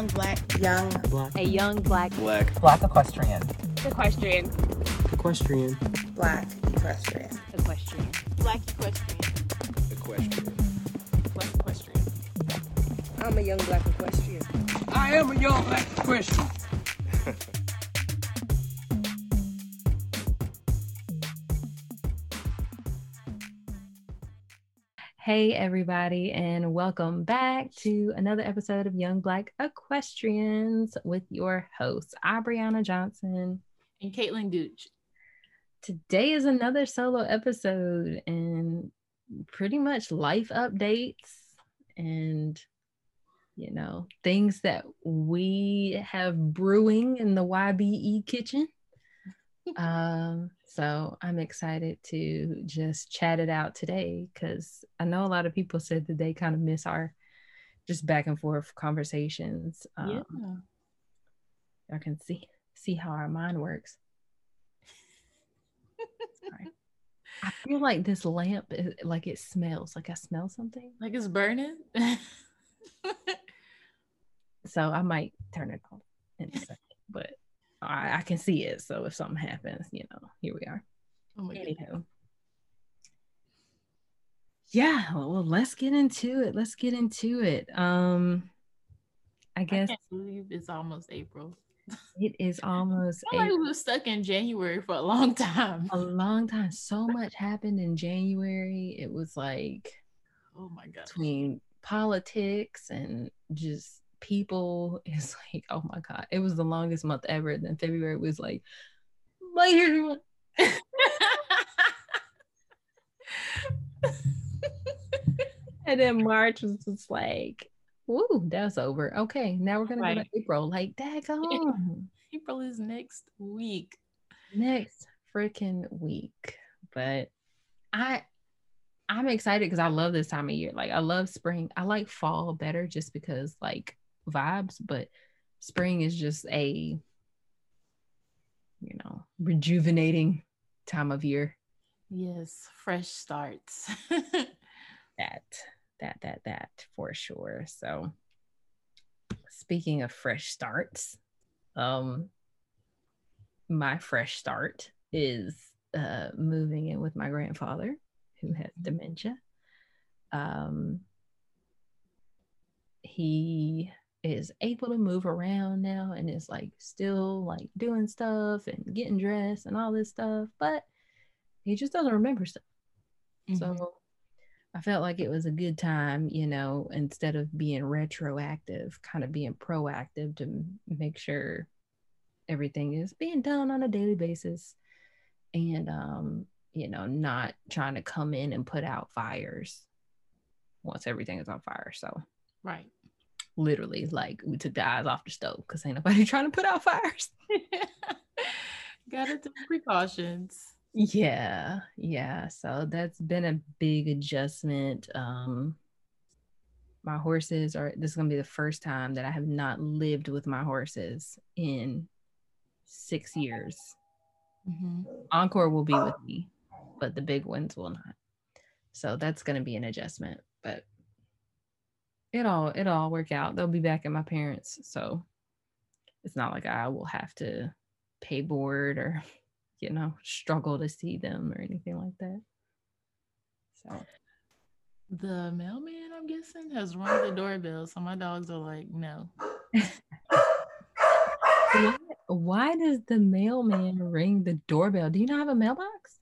young black, young Black. A young black Black. Black equestrian. equestrian. Equestrian. black equestrian. Equestrian. black equestrian, Equestrian. black equestrian. I'm a young black equestrian. I am a young black Christian. Hey, everybody, and welcome back to another episode of Young Black Equestrians with your hosts, Abriana Johnson. and Caitlin Gooch. Today is another solo episode and pretty much life updates and, you know, things that we have brewing in the YBE kitchen. um, so I'm excited to just chat it out today because I know a lot of people said that they kind of miss our just back and forth conversations. Um, yeah. I can see see how our mind works. Sorry. I feel like this lamp is like it smells like I smell something. Like it's burning. So I might turn it off in a second, but I, I can see it. So if something happens, you know, here we are. oh my. Anywho. Yeah, well, let's get into it. Let's get into it. Um I I guess can't believe it's almost April. it is almost I like April. we were stuck in January for a long time. a long time. So much happened in January. It was like Oh my god. between politics and just people it's like oh my god it was the longest month ever. Then february was like bye everyone. And then march was just like woo that's over. Okay now we're gonna go to april. Like that daggone. April is next week. next freaking week. But i i'm excited because i love this time of year. Like i love spring. I like fall better just because like vibes but spring is just a you know rejuvenating time of year. Yes, fresh starts. that that that that for sure. So speaking of fresh starts um my fresh start is uh moving in with my grandfather who has dementia. Um he is able to move around now and is like still like doing stuff and getting dressed and all this stuff but he just doesn't remember stuff Mhm. so I felt like it was a good time, you know, instead of being retroactive, kind of being proactive to make sure everything is being done on a daily basis and, um, you know, not trying to come in and put out fires once everything is on fire. So, right. Literally, like, we took the eyes off the stove because ain't nobody trying to put out fires. Gotta take precautions. Yeah, yeah. So that's been a big adjustment. Um my horses are this is gonna be the first time that I have not lived with my horses in six years. Mhm. Encore will be with me, but the big ones will not. So that's gonna be an adjustment, but it all it'll all work out. They'll be back at my parents, so it's not like I will have to pay board or you know struggle to see them or anything like that. So The mailman, I'm guessing, has rung the doorbell. So my dogs are like, no. why, why does the mailman ring the doorbell? Do you not have a mailbox?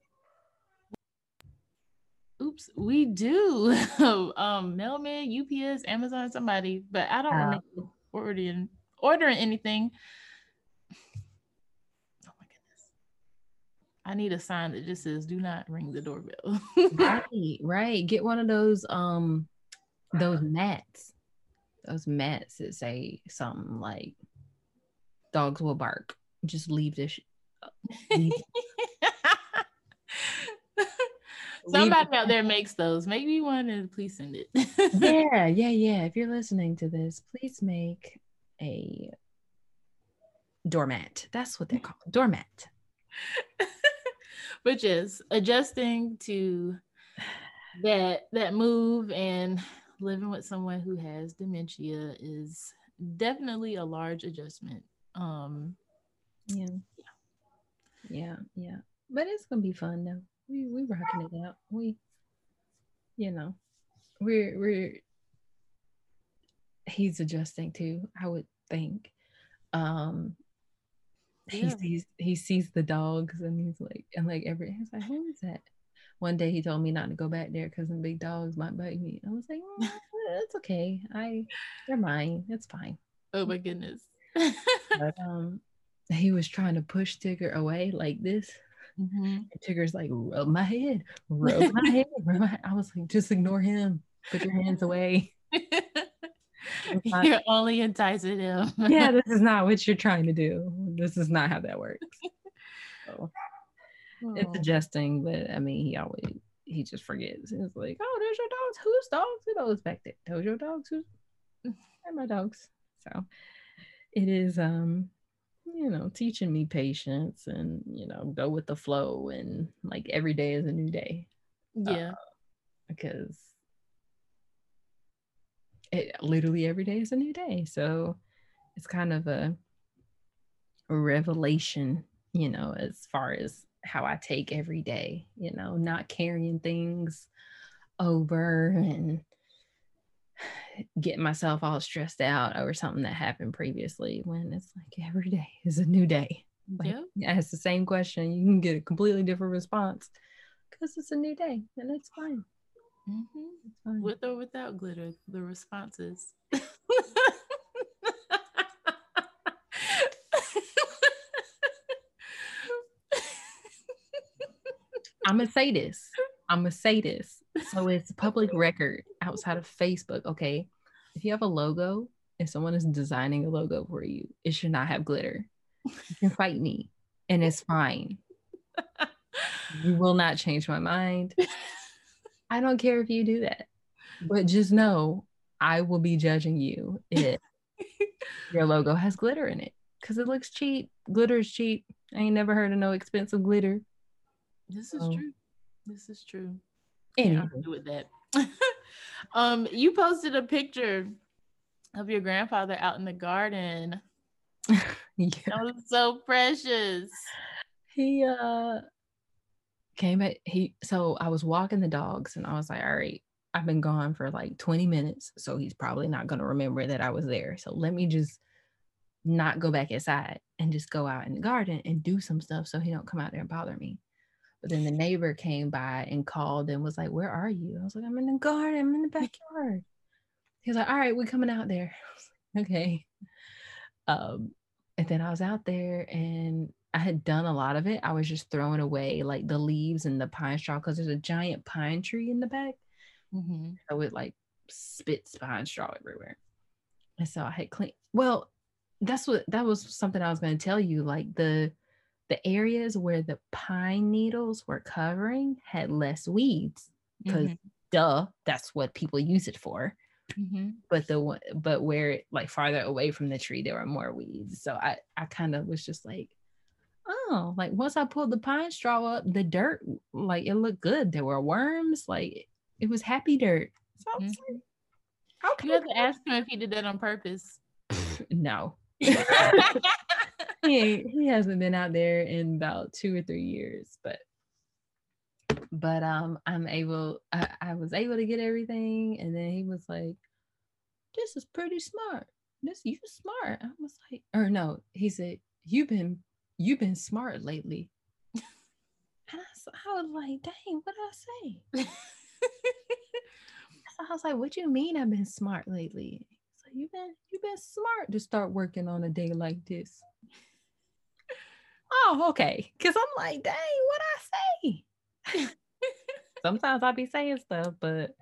Oops, we do. um, mailman, UPS, Amazon, somebody, but I don't Oh. remember ordering ordering anything. Oh my goodness. I need a sign that just says do not ring the doorbell. right, right. Get one of those um those mats. Those mats that say something like dogs will bark. Just leave this sh- leave- Somebody out there makes those. Maybe one and please send it. yeah, yeah, yeah. If you're listening to this, please make a doormat. That's what they're called. Doormat. Which is adjusting to that that move and living with someone who has dementia is definitely a large adjustment. Um, yeah. Yeah. Yeah, yeah. But it's gonna be fun though. We we rocking it out. We you know, we're we're he's adjusting too, I would think. Um he sees he sees the dogs and he's like and like every he's like, who is that? One day he told me not to go back there because the big dogs might bite me. I was like, "Mm, it's okay. I they're mine. It's fine. oh my goodness. But um he was trying to push Tigger away like this. Mhm. And Tigger's like, rub my head, rub my head. Rub my I was like, just ignore him. Put your hands away. not- You're only enticing him. yeah, this is not what you're trying to do. This is not how that works. So it's adjusting, but I mean, he always he just forgets. It's like, oh, there's your dogs. Whose dogs are those back there? Those your dogs? Who's they're my dogs? So it is um you know teaching me patience and you know go with the flow and like every day is a new day uh, yeah. because it literally every day is a new day. So it's kind of a, a revelation, you know, as far as how I take every day, you know, not carrying things over and getting myself all stressed out over something that happened previously when it's like every day is a new day. Like, yeah. Ask the same question, you can get a completely different response because it's a new day and it's fine. hmm It's fine. With or without glitter, the responses. I'm gonna say this. I'm gonna say this. So it's public record outside of Facebook. Okay. If you have a logo and someone is designing a logo for you, it should not have glitter. You can fight me and it's fine. You will not change my mind. I don't care if you do that. But just know I will be judging you if your logo has glitter in it. Because it looks cheap. Glitter is cheap. I ain't never heard of no expensive glitter. This is Oh. true. This is true. Anyway. With that. um, you posted a picture of your grandfather out in the garden. Yeah. That was so precious. he uh came at he so I was walking the dogs and I was like, all right, I've been gone for like 20 minutes, so he's probably not gonna remember that I was there. So let me just not go back inside and just go out in the garden and do some stuff so he don't come out there and bother me. But then the neighbor came by and called and was like, Where are you? I was like, I'm in the garden, I'm in the backyard. He was like, All right, we're coming out there. Like, okay. Um, and then I was out there and I had done a lot of it. I was just throwing away like the leaves and the pine straw because there's a giant pine tree in the back. Mhm. So it like spits pine straw everywhere. And so I had clean. Well, that's what that was something I was going to tell you. Like the the areas where the pine needles were covering had less weeds because Mhm. duh, that's what people use it for. Mhm. but the one but where like farther away from the tree there were more weeds. So i i kind of was just like oh like once i pulled the pine straw up the dirt like it looked good. There were worms like it was happy dirt. So I was like, okay You have to ask him if he did that on purpose. no he, he hasn't been out there in about two or three years but but um i'm able I, I was able to get everything and then he was like this is pretty smart. This you smart. I was like or no he said you've been you've been smart lately. And I was like dang what did i say? I was like what do you mean i've been smart lately? So you've been you've been smart to start working on a day like this oh okay. Because i'm like dang what i say? Sometimes i be saying stuff but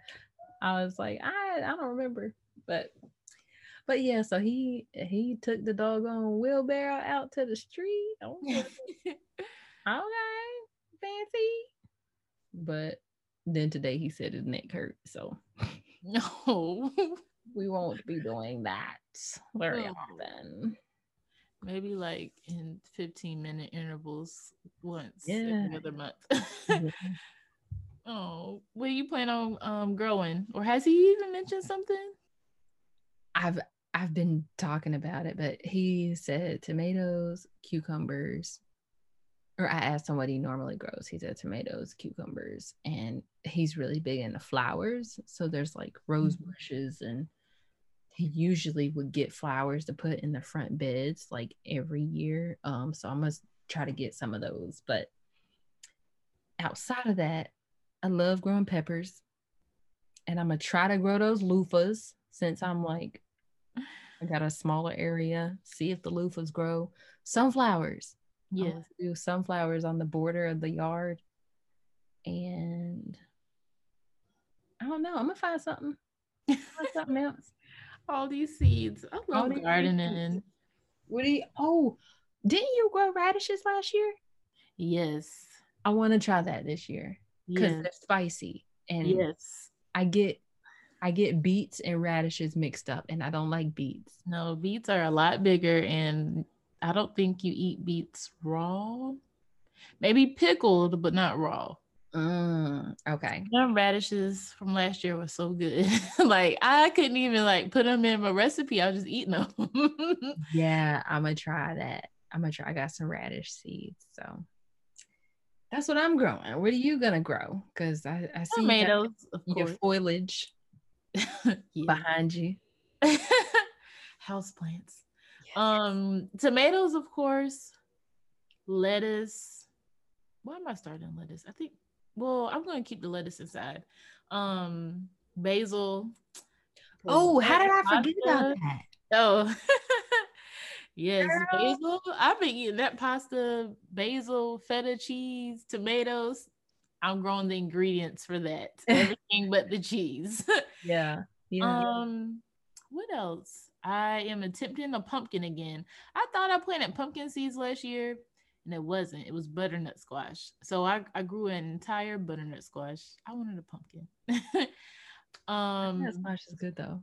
i was like i i don't remember. But but yeah so he he took the doggone wheelbarrow out to the street. Okay fancy. But then today he said his neck hurt so no. we won't be doing that very Oh. often Maybe like in 15 minute intervals once Yeah. every other month. oh, what do you plan on um growing? Or has he even mentioned something? I've I've been talking about it, but he said tomatoes, cucumbers, or I asked him what he normally grows. He said tomatoes, cucumbers, and he's really big into flowers. So there's like rose Mhm. bushes, and usually would get flowers to put in the front beds like every year. Um, so I must try to get some of those. But outside of that, I love growing peppers, and I'm gonna try to grow those loofahs since I'm like I got a smaller area. See if the loofahs grow. Sunflowers. To do sunflowers on the border of the yard. And I don't know. I'm gonna find something. Find something else. All these seeds. I love these gardening. What do you oh didn't you grow radishes last year? Yes. I want to try that this year because Yes. they're spicy. And Yes. I get I get beets and radishes mixed up and I don't like beets. No, beets are a lot bigger, and I don't think you eat beets raw. Maybe pickled, but not raw. Mm, okay. Them radishes from last year were so good. like I couldn't even like put them in my recipe. I was just eating them. Yeah, I'm gonna try that. I'm gonna try. I got some radish seeds, so that's what I'm growing. What are you gonna grow? Because I, I see you Tomatoes, of your course. foliage Yeah. behind you. House plants. Um, tomatoes, of course. Lettuce. Why am I starting lettuce? I think. Well, I'm going to keep the lettuce inside. Um, basil. Oh, how did I forget about that? Oh, yes, Girl. basil. I've been eating that pasta, basil, feta cheese, tomatoes. I'm growing the ingredients for that. Everything but the cheese. Yeah, yeah. Um, what else? I am attempting a pumpkin again. I thought I planted pumpkin seeds last year, and it wasn't. It was butternut squash. So I, I grew an entire butternut squash. I wanted a pumpkin. um, that squash is good though.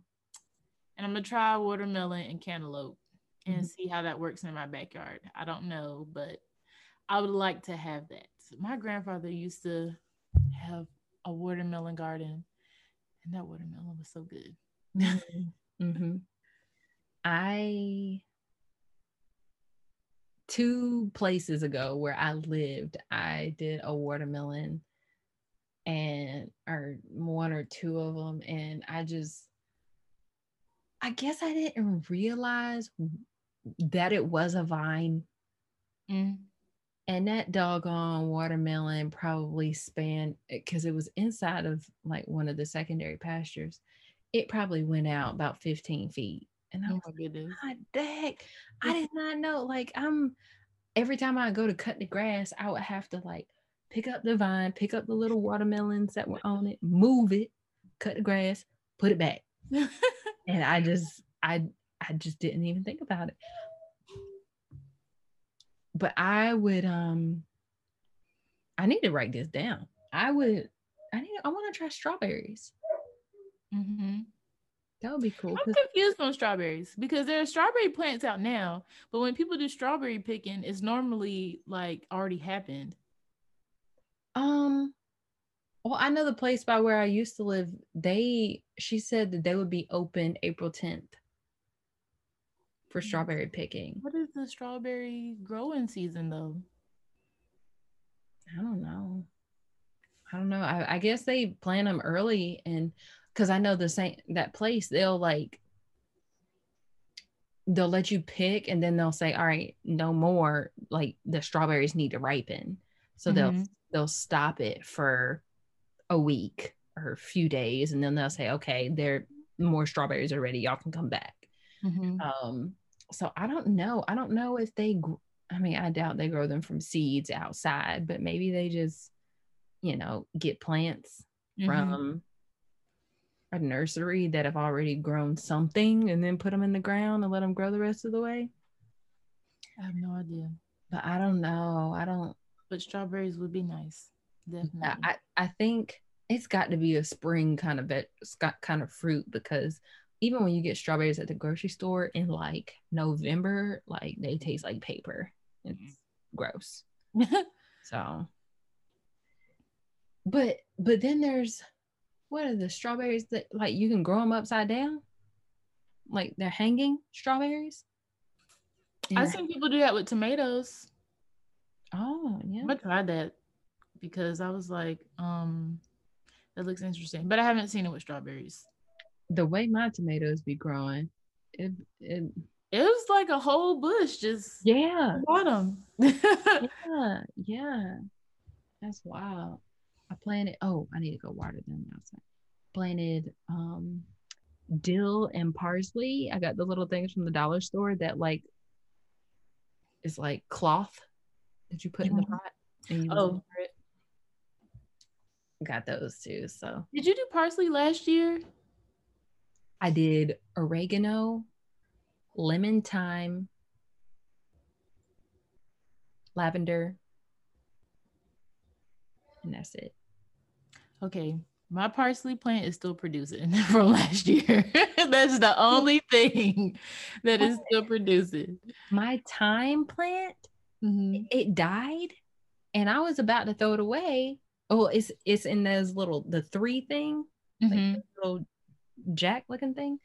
and I'm gonna try watermelon and cantaloupe and Mhm. see how that works in my backyard. I don't know, but I would like to have that. My grandfather used to have a watermelon garden, and that watermelon was so good. mm-hmm. I two places ago where I lived, I did a watermelon and or one or two of them and I just I guess I didn't realize that it was a vine Mm. and that doggone watermelon probably spanned because it was inside of like one of the secondary pastures. It probably went out about 15 feet. And I Oh was my goodness. God dang, I did not know. Like I'm every time I go to cut the grass, I would have to like pick up the vine, pick up the little watermelons that were on it, move it, cut the grass, put it back. And I just I I just didn't even think about it. But I would um I need to write this down. I would I need I want to try strawberries. hmm That would be cool. I'm confused on strawberries because there are strawberry plants out now, but when people do strawberry picking, it's normally like already happened. Um, well, I know the place by where I used to live. They, she said that they would be open April 10th for Mm. strawberry picking. What is the strawberry growing season though? I don't know. I don't know. I, I guess they plant them early, and because I know the same that place, they'll like they'll let you pick, and then they'll say, "All right, no more." Like the strawberries need to ripen, so they'll Mhm. they'll stop it for a week or a few days, and then they'll say, "Okay, there more strawberries are ready. Y'all can come back." Mhm. Um, so I don't know. I don't know if they. gr- I mean, I doubt they grow them from seeds outside, but maybe they just, you know, get plants Mhm. from a nursery that have already grown something and then put them in the ground and let them grow the rest of the way. I have no idea, But I don't know. I don't. but strawberries would be nice. Definitely. I I, think it's got to be a spring kind of vet, kind of fruit because even when you get strawberries at the grocery store in like November, like they taste like paper. It's mm-hmm. gross. So, but but then there's what are the strawberries that like you can grow them upside down? like they're hanging strawberries. I've seen people do that with tomatoes. Oh yeah. I tried that because I was like, um, that looks interesting, but I haven't seen it with strawberries. the way my tomatoes be growing, it, it It was like a whole bush just yeah, bottom. yeah, yeah. That's wild. I planted. Oh, I need to go water them outside. Planted um dill and parsley. I got the little things from the dollar store that like is like cloth that you put in the Mhm. pot. And you oh, got those too. So did you do parsley last year? I did oregano, lemon thyme, lavender, and that's it. Okay, my parsley plant is still producing from last year. That's the only thing that is still producing. My thyme plant, Mhm. it died, and I was about to throw it away. Oh, it's it's in those little the three thing, Mhm. little jack looking thing.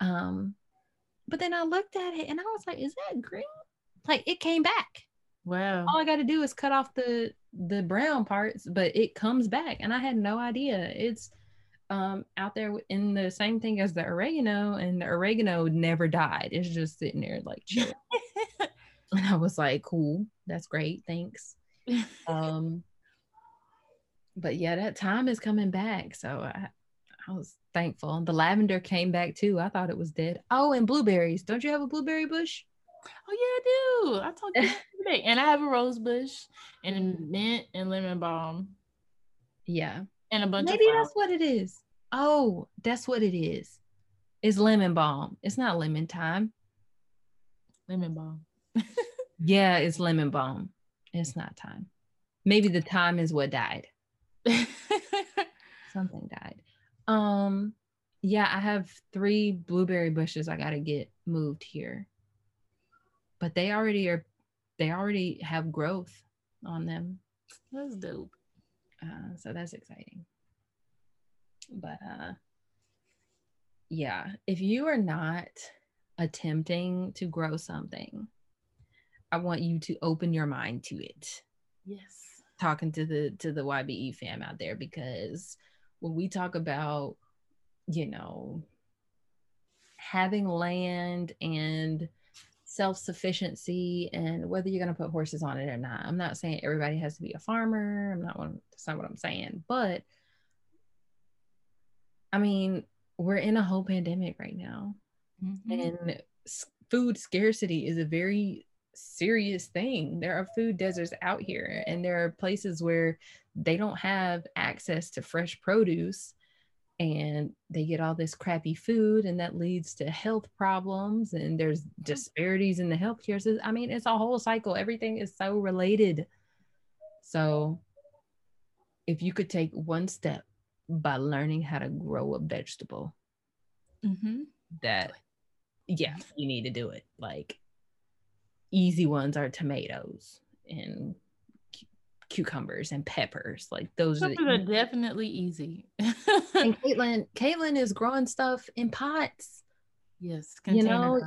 Um, but then I looked at it and I was like, "Is that green?" Like it came back. Wow. all I got to do is cut off the the brown parts, but it comes back, and I had no idea. It's um out there in the same thing as the oregano, and the oregano never died. It's just sitting there like chilling. and I was like, "Cool, that's great, thanks." Um, but yeah, that time is coming back, so I I was thankful. The lavender came back too. I thought it was dead. Oh, and blueberries. Don't you have a blueberry bush? Oh yeah, I do. I talked to you today, and I have a rose bush and mint and lemon balm Yeah. and a bunch Maybe of flowers. that's what it is. Oh, that's what it is. It's lemon balm. It's not lemon time. lemon balm. Yeah, it's lemon balm. It's not time. Maybe the time is what died. Something died. Um, yeah, I have three blueberry bushes I gotta get moved here. But they already are they already have growth on them. that's dope. Uh, so that's exciting. But uh yeah, if you are not attempting to grow something, I want you to open your mind to it. Yes. Talking to the to the YBE fam out there because when we talk about, you know, having land and self-sufficiency and whether you're going to put horses on it or not. I'm not saying everybody has to be a farmer. I'm not one that's not what I'm saying, but I mean, we're in a whole pandemic right now Mhm. and s- food scarcity is a very serious thing. There are food deserts out here, and there are places where they don't have access to fresh produce and they get all this crappy food, and that leads to health problems. And there's disparities in the healthcare system. I mean, it's a whole cycle, everything is so related. So, if you could take one step by learning how to grow a vegetable, mm-hmm. that yeah you need to do it like easy ones are tomatoes and cucumbers and peppers like those are, are definitely easy. and caitlin caitlin is growing stuff in pots. Yes. You know,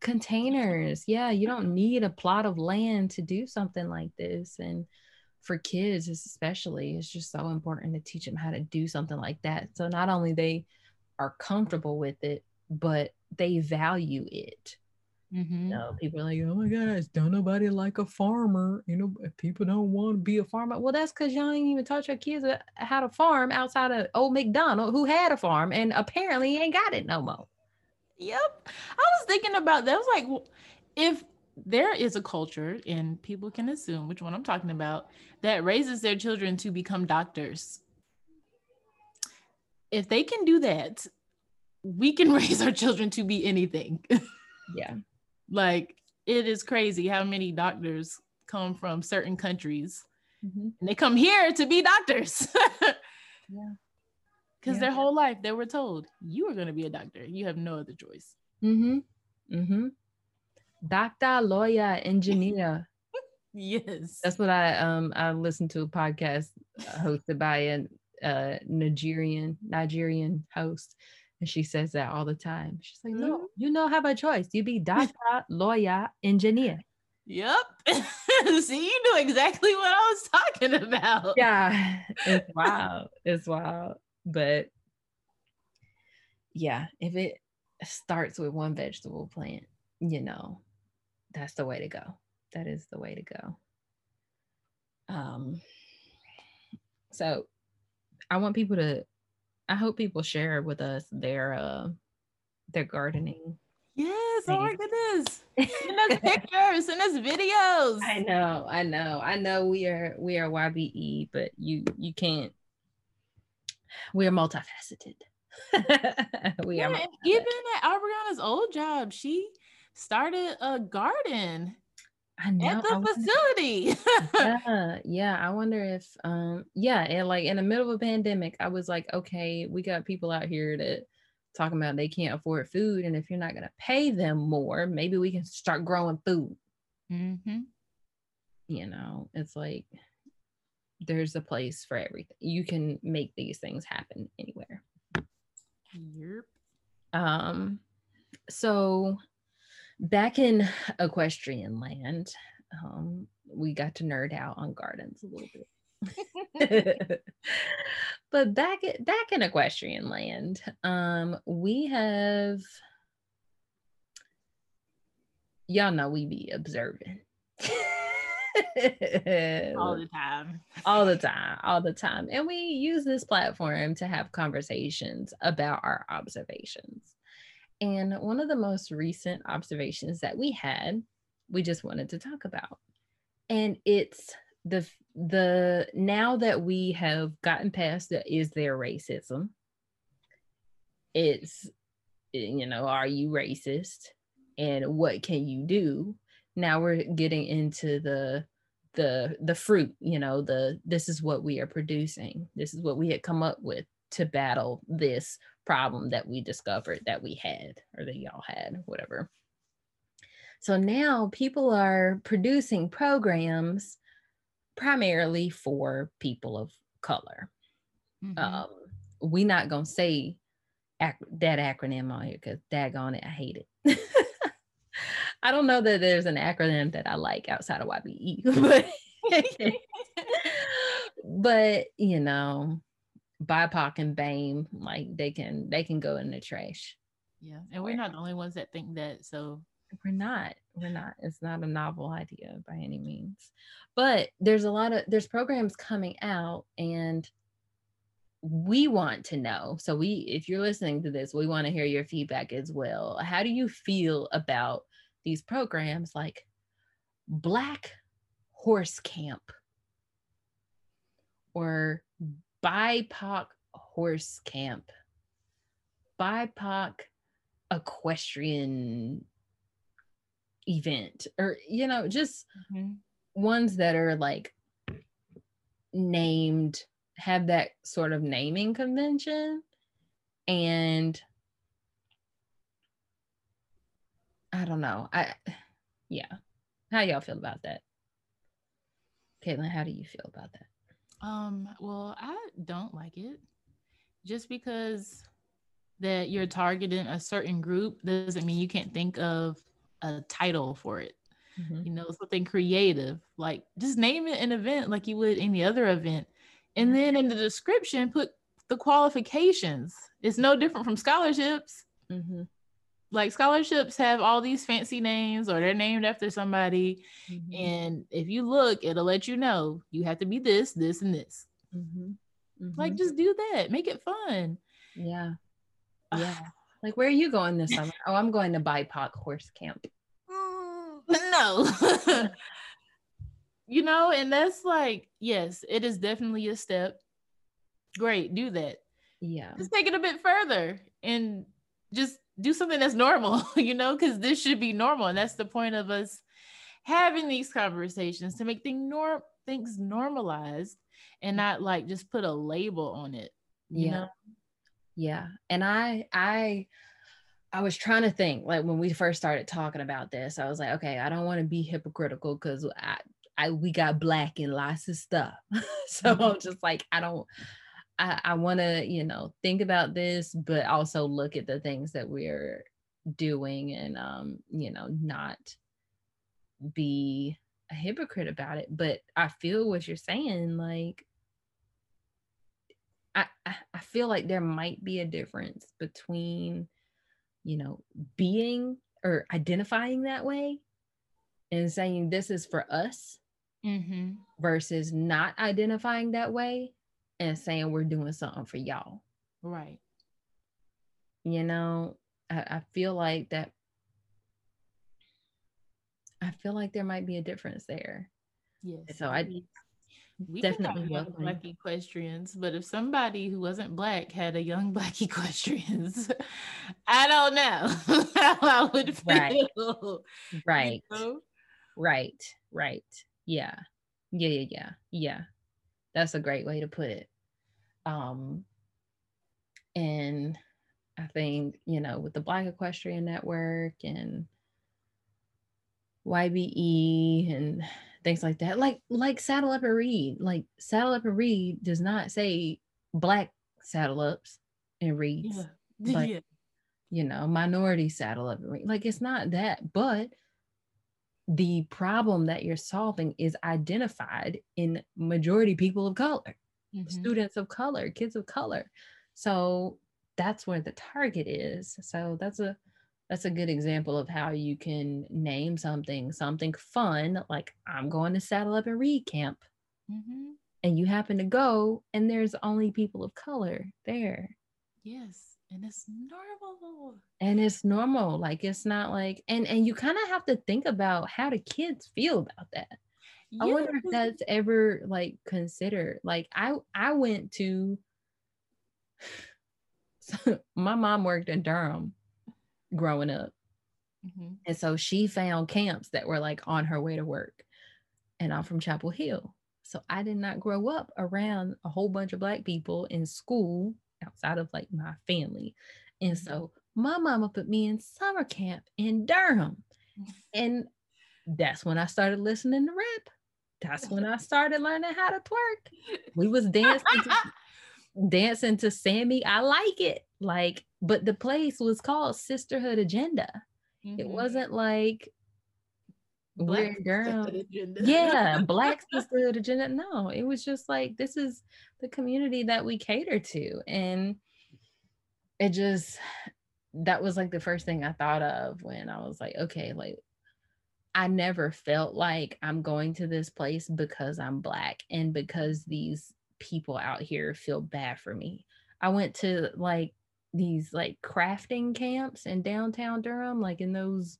containers. Yeah you don't need a plot of land to do something like this. And for kids especially it's just so important to teach them how to do something like that. So not only they are comfortable with it but they value it Mhm. No, people are like, oh my gosh, don't nobody like a farmer. You know, if people don't want to be a farmer. Well, that's because y'all ain't even taught your kids how to farm outside of old McDonald, who had a farm and apparently ain't got it no more. Yep. I was thinking about that. I was like, if there is a culture, and people can assume which one I'm talking about, that raises their children to become doctors. If they can do that, we can raise our children to be anything. Yeah. Like, it is crazy how many doctors come from certain countries Mhm. and they come here to be doctors. Yeah. Because Yeah. their whole life they were told, you are going to be a doctor. You have no other choice. Mm-hmm. Mm-hmm. Doctor, lawyer, engineer. Yes. That's what I um I listened to a podcast hosted by a uh, Nigerian Nigerian host, And she says that all the time. She's like, no, you don't have a choice. You be doctor, lawyer, engineer. Yep. See, you knew exactly what I was talking about. Yeah, it's wild. It's wild. But yeah, if it starts with one vegetable plant, you know, that's the way to go. That is the way to go. Um so I want people to I hope people share with us their uh their gardening. Yes. Oh my goodness. Send us pictures. Send us videos. I know, I know, I know we are we are YBE, but you you can't we are multifaceted. we Yeah, are and even at Abriana's old job, she started a garden I know. at the wonder- facility. yeah, yeah. I wonder if um yeah, and like in the middle of a pandemic, I was like, okay, we got people out here that talking about they can't afford food. And if you're not gonna pay them more, maybe we can start growing food. mm-hmm. You know, it's like there's a place for everything. You can make these things happen anywhere. Yep. Um, so back in equestrian land, um, we got to nerd out on gardens a little bit. but back at, back in equestrian land, um, we have y'all know we be observing. All the time. all the time, all the time. And we use this platform to have conversations about our observations. And one of the most recent observations that we had, we just wanted to talk about. And it's the the now that we have gotten past the is there racism? It's you know, are you racist? And what can you do? Now we're getting into the the the fruit you know the this is what we are producing this is what we had come up with to battle this problem that we discovered that we had or that y'all had whatever. So now people are producing programs primarily for people of color. Mhm. um we not gonna say ac- that acronym on here because daggone it i hate it. I don't know that there's an acronym that i like outside of ybe but but you know bipoc and bame like they can they can go in the trash. Yeah. And we're not the only ones that think that. So. We're not we're not. It's not a novel idea by any means. But there's a lot of there's programs coming out and we want to know. So we if you're listening to this we want to hear your feedback as well. How do you feel about these programs like black horse camp? Or bipoc horse camp. Bipoc equestrian event or you know just Mhm. ones that are like named have that sort of naming convention and i don't know i yeah. How y'all feel about that? Caitlin how do you feel about that Um, well, I don't like it. Just because that you're targeting a certain group doesn't mean you can't think of a title for it. Mhm. You know, something creative. Like just name it an event like you would any other event. And then in the description, put the qualifications. It's no different from scholarships. Mhm. Like scholarships have all these fancy names or they're named after somebody. Mhm. And if you look, it'll let you know you have to be this, this, and this. Mhm. Like Mhm. just do that. Make it fun. yeah yeah like where are you going this summer oh i'm going to bipoc horse camp no. you know, and that's like, yes, it is definitely a step. Great, do that. yeah Just take it a bit further and just do something that's normal, you know, because this should be normal. And that's the point of us having these conversations to make things norm things normalized and not like just put a label on it. You Yeah. know? Yeah. And I I I was trying to think like when we first started talking about this, I was like, okay, I don't want to be hypocritical because I I we got black in lots of stuff. so Mhm. I'm just like, I don't I, I want to, you know, think about this, but also look at the things that we're doing and, um, you know, not be a hypocrite about it. But I feel what you're saying. Like, I, I feel like there might be a difference between, you know, being or identifying that way and saying this is for us Mm-hmm. versus not identifying that way and saying we're doing something for y'all. Right. You know, I, I feel like that. I feel like there might be a difference there. Yes. So I we, definitely young welcome. black equestrians, but if somebody who wasn't black had a young black equestrians, I don't know how I would feel. Right. you right, know? right, right. Yeah, yeah, yeah, yeah, yeah. That's a great way to put it. Um, and I think you know with the Black Equestrian Network and YBE and things like that, like like Saddle Up and Read, like Saddle Up and Read does not say Black Saddle Ups and Reads. Yeah. But- yeah. you know, minority saddle up. Like it's not that, but the problem that you're solving is identified in majority people of color, Mhm. students of color, kids of color. So that's where the target is. So that's a that's a good example of how you can name something something fun like I'm going to saddle up and read camp Mhm. and you happen to go and there's only people of color there Yes. And it's normal. and it's normal like it's not like and and you kind of have to think about how do kids feel about that i wonder if that's ever like considered like i i went to my mom worked in durham growing up Mhm. and so she found camps that were like on her way to work and i'm from chapel hill so i did not grow up around a whole bunch of black people in school outside of like my family. And so my mama put me in summer camp in durham. And that's when i started listening to rap. That's when i started learning how to twerk. We was dancing to, dancing to Sammie i like it. Like but the place was called sisterhood agenda. It Mhm. wasn't like Black in Durham. sisterhood agenda. yeah, Black Sisterhood Agenda. No, it was just like this is the community that we cater to. And it just that was like the first thing I thought of when I was like, okay, like I never felt like I'm going to this place because I'm black and because these people out here feel bad for me. I went to like these like crafting camps in downtown Durham, like in those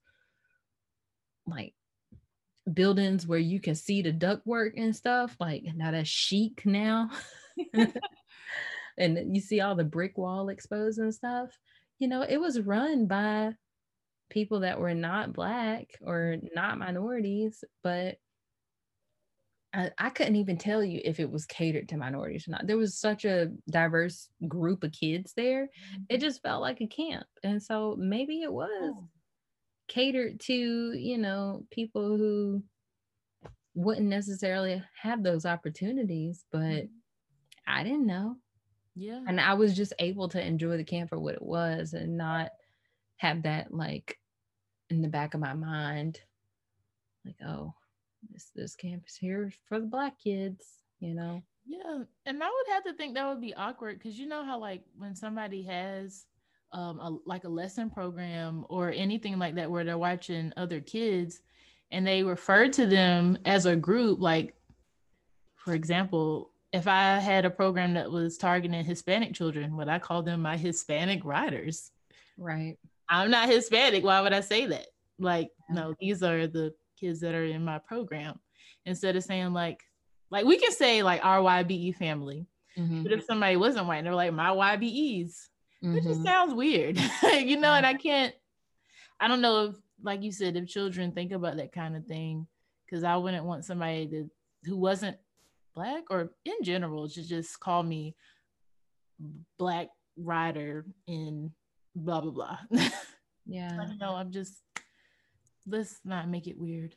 like buildings where you can see the ductwork and stuff. Like now that's chic now. and you see all the brick wall exposed and stuff. You know, it was run by people that were not black or not minorities, but I, I couldn't even tell you if it was catered to minorities or not. There was such a diverse group of kids there. It mm-hmm. just felt like a camp. And so maybe it was Oh. Catered to, you know, people who wouldn't necessarily have those opportunities, but mm-hmm. I didn't know. Yeah. And I was just able to enjoy the camp for what it was and not have that like in the back of my mind, like, oh, this this camp is here for the black kids, you know. Yeah, and I would have to think that would be awkward because you know how like when somebody has um a, like a lesson program or anything like that where they're watching other kids and they refer to them as a group like for example if I had a program that was targeting Hispanic children would I call them my Hispanic riders? Right. I'm not Hispanic. Why would I say that? Like Yeah. no these are the kids that are in my program. Instead of saying like like we can say like our YBE family. Mhm, but if somebody wasn't white and they're like my YBEs, it just mhm. sounds weird, you know. And I can't. I don't know if, like you said, if children think about that kind of thing, because I wouldn't want somebody to who wasn't black or in general to just call me black rider in blah blah blah. Yeah. I don't know. I'm just let's not make it weird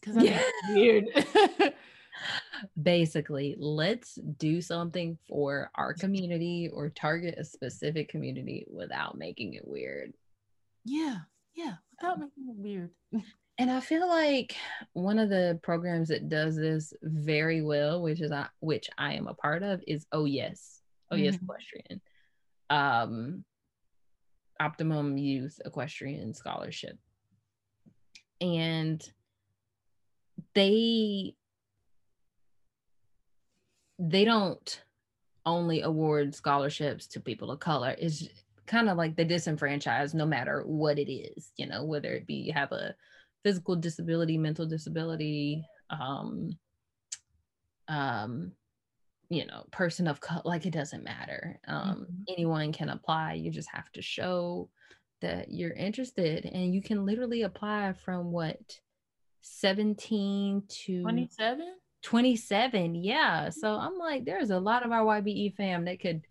because I Yeah. weird. Basically, let's do something for our community or target a specific community without making it weird. Yeah, yeah, without making it weird. And I feel like one of the programs that does this very well, which is I, which I am a part of, is Oh Yes, Oh Yes Mhm. Equestrian, um, Optimum Youth Equestrian Scholarship, and they they don't only award scholarships to people of color. It's kind of like the disenfranchised, no matter what it is, you know, whether it be you have a physical disability, mental disability, um, um, you know, person of color, like it doesn't matter. Um, Mhm. Anyone can apply. You just have to show that you're interested, and you can literally apply from what 17 to 27? 27 yeah. So i'm like there's a lot of our ybe fam that could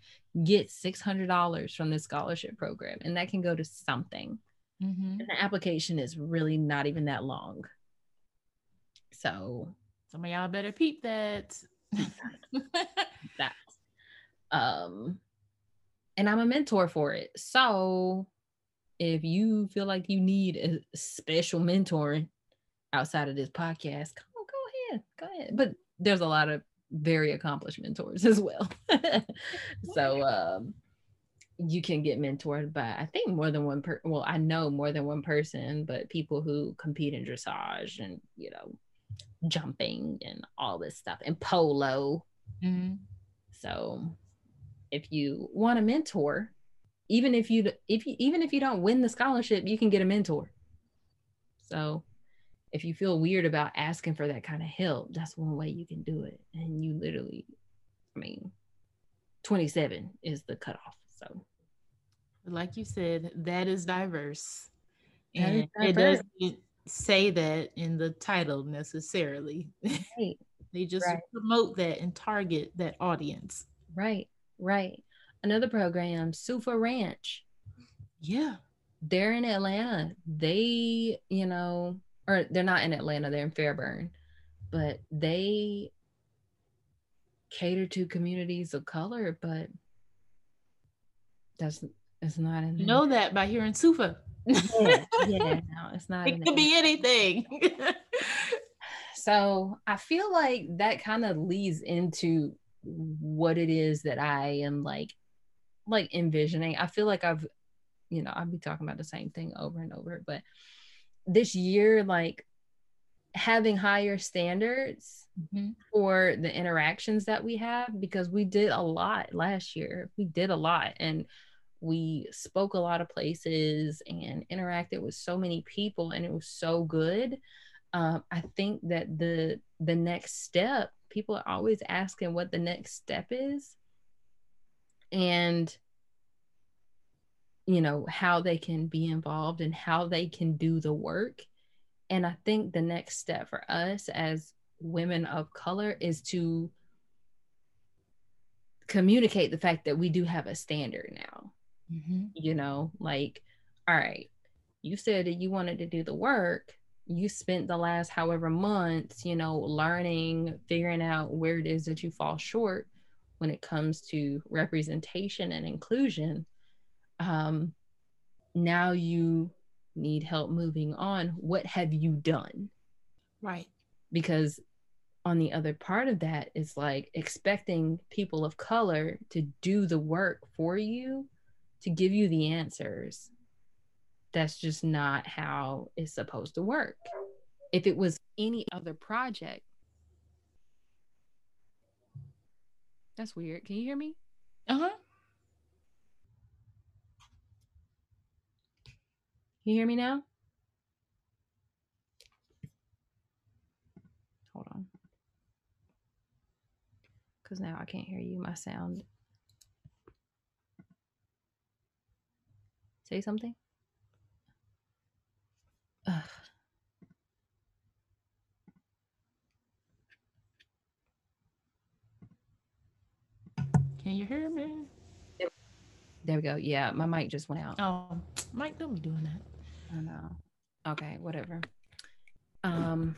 get $600 from this scholarship program and that can go to something. Mm-hmm. and the application is really not even that long. So Some of y'all better peep that. that. Um and i'm a mentor for it. So if you feel like you need a special mentoring outside of this podcast go ahead but there's a lot of very accomplished mentors as well so um you can get mentored by i think more than one per well i know more than one person but people who compete in dressage and you know jumping and all this stuff and polo Mhm. so if you want a mentor, even if you if you even if you don't win the scholarship, you can get a mentor. So if you feel weird about asking for that kind of help, that's one way you can do it. And you literally, I mean, 27 is the cutoff. So Like you said, that is diverse. That is and it diverse. doesn't say that in the title necessarily. right, they just Right. promote that and target that audience. right, right. Another program, Sufa Ranch. Yeah. they're in Atlanta. They, you know, or they're not in Atlanta, they're in Fairburn, but they cater to communities of color, but that's it's not in You know that by hearing Sufa. yeah, yeah, no, it's not it could be anything. so I feel like that kind of leads into what it is that I am like like envisioning. I feel like I've you know, I'll be talking about the same thing over and over, but this year like having higher standards Mhm. for the interactions that we have because we did a lot last year. We did a lot and we spoke a lot of places and interacted with so many people and it was so good. Um, I think that the the next step, people are always asking what the next step is and you know how they can be involved and how they can do the work. And I think the next step for us as women of color is to communicate the fact that we do have a standard now. Mhm. You know, like, all right, you said that you wanted to do the work. You spent the last however months, you know, learning, figuring out where it is that you fall short when it comes to representation and inclusion. Um, now you need help moving on. What have you done? Right. because on the other part of that is like expecting people of color to do the work for you to give you the answers that's just not how it's supposed to work if it was any other project that's weird can you hear me Uh-huh. Can you hear me now? Hold on. Because now I can't hear you. My sound. Say something. Ugh. Can you hear me? There we go. Yeah, my mic just went out. Oh, Mike, don't be doing that. I know. Okay, whatever. Um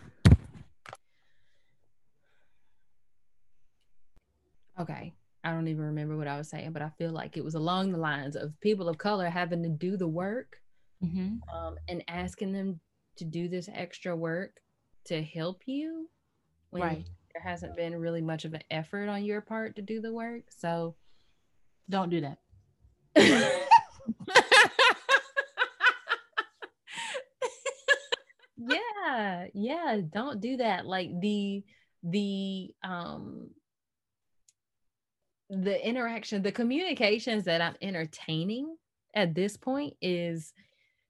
okay i don't even remember what i was saying but i feel like it was along the lines of people of color having to do the work Mhm. um, and asking them to do this extra work to help you when Right. there hasn't been really much of an effort on your part to do the work so Don't do that. yeah yeah don't do that. Like the the um the interaction the communications that i'm entertaining at this point is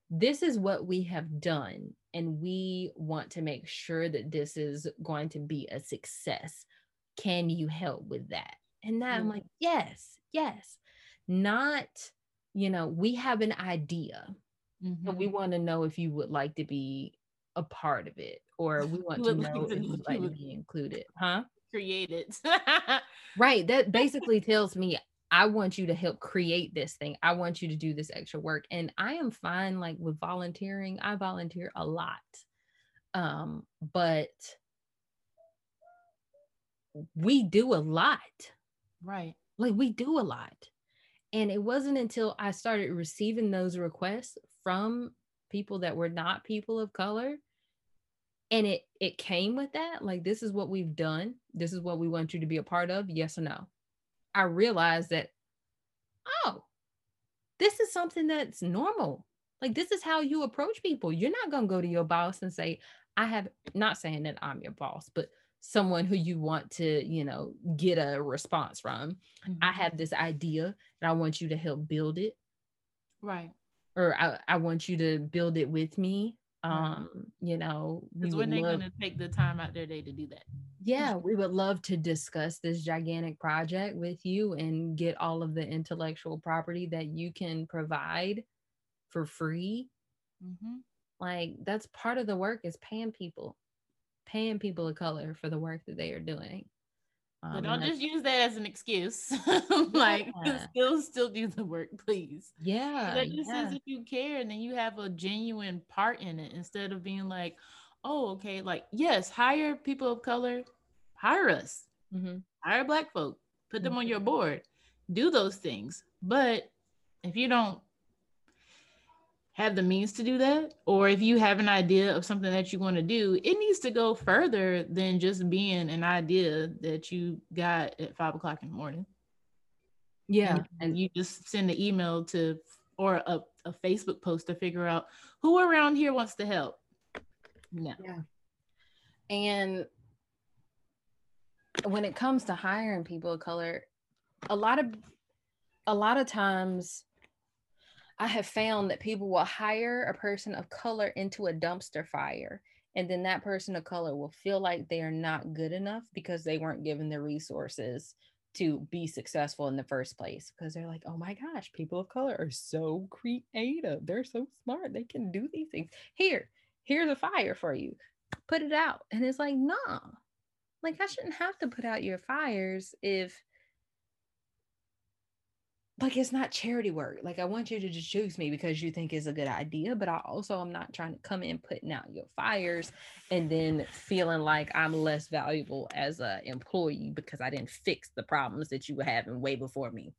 this is what we have done and we want to make sure that this is going to be a success. Can you help with that? And that i'm like yes yes. Not you know we have an idea but Mhm. we want to know if you would like to be a part of it or we want to know if you'd like to be included huh? Create it. right that basically tells me i want you to help create this thing. I want you to do this extra work. And i am fine like with volunteering. I volunteer a lot. Um but we do a lot. Right. like we do a lot. And it wasn't until i started receiving those requests from people that were not people of color. And it it came with that like this is what we've done. This is what we want you to be a part of yes or no? I realized that oh this is something that's normal. Like this is how you approach people. You're not going to go to your boss and say i have not saying that i'm your boss but someone who you want to you know get a response from. I Mhm. have this idea and I want you to help build it, right. Or I, I want you to build it with me. Um, you know, Because when they're love, gonna take the time out their day to do that. yeah, we would love to discuss this gigantic project with you and get all of the intellectual property that you can provide for free. Mm-hmm. Like that's part of the work is paying people, paying people of color for the work that they are doing. Um, But don't just use that as an excuse. like Yeah. still still do the work, please. yeah, that just yeah. says if you care and then you have a genuine part in it instead of being like, oh, okay, like yes, hire people of color, hire us, Mhm. hire black folk, put them on your board, do those things. But if you don't have the means to do that, or if you have an idea of something that you want to do, it needs to go further than just being an idea that you got at five o'clock in the morning yeah, and and you just send an email to or a, a Facebook post to figure out who around here wants to help. No. And when it comes to hiring people of color, a lot of a lot of times I have found that people will hire a person of color into a dumpster fire. And then that person of color will feel like they are not good enough because they weren't given the resources to be successful in the first place. Because they're like, oh my gosh, people of color are so creative. They're so smart. They can do these things. Here, here's a fire for you. Put it out. And it's like, nah. Like I shouldn't have to put out your fires if like it's not charity work. Like I want you to just choose me because you think it's a good idea, but I also am not trying to come in putting out your fires and then feeling like I'm less valuable as a employee because I didn't fix the problems that you were having way before me.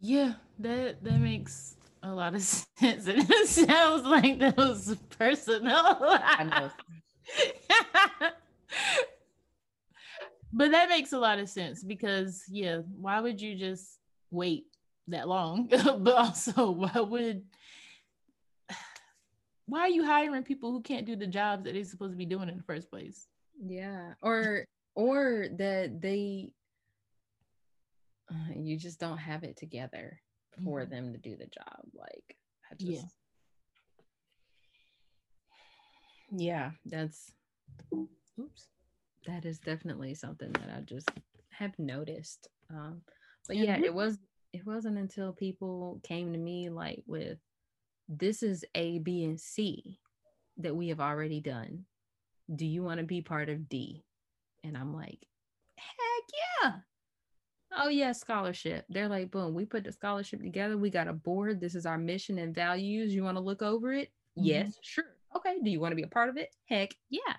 Yeah, that that makes a lot of sense. And it sounds like that was personal. I know. but that makes a lot of sense because yeah, why would you just wait that long? but also why would why are you hiring people who can't do the jobs that they're supposed to be doing in the first place? Yeah. Or or that they uh, you just don't have it together for Mhm. them to do the job. Like I just Yeah. Yeah, that's Oops. that is definitely something that I just have noticed. Um, but yeah, we- it was it wasn't until people came to me like with this is A, B, and C that we have already done. Do you want to be part of D? And I'm like, heck yeah. Oh yeah, scholarship. They're like, boom, we put the scholarship together. We got a board. This is our mission and values. You want to look over it? Mhm. Yes, sure. Okay. Do you want to be a part of it? Heck yeah.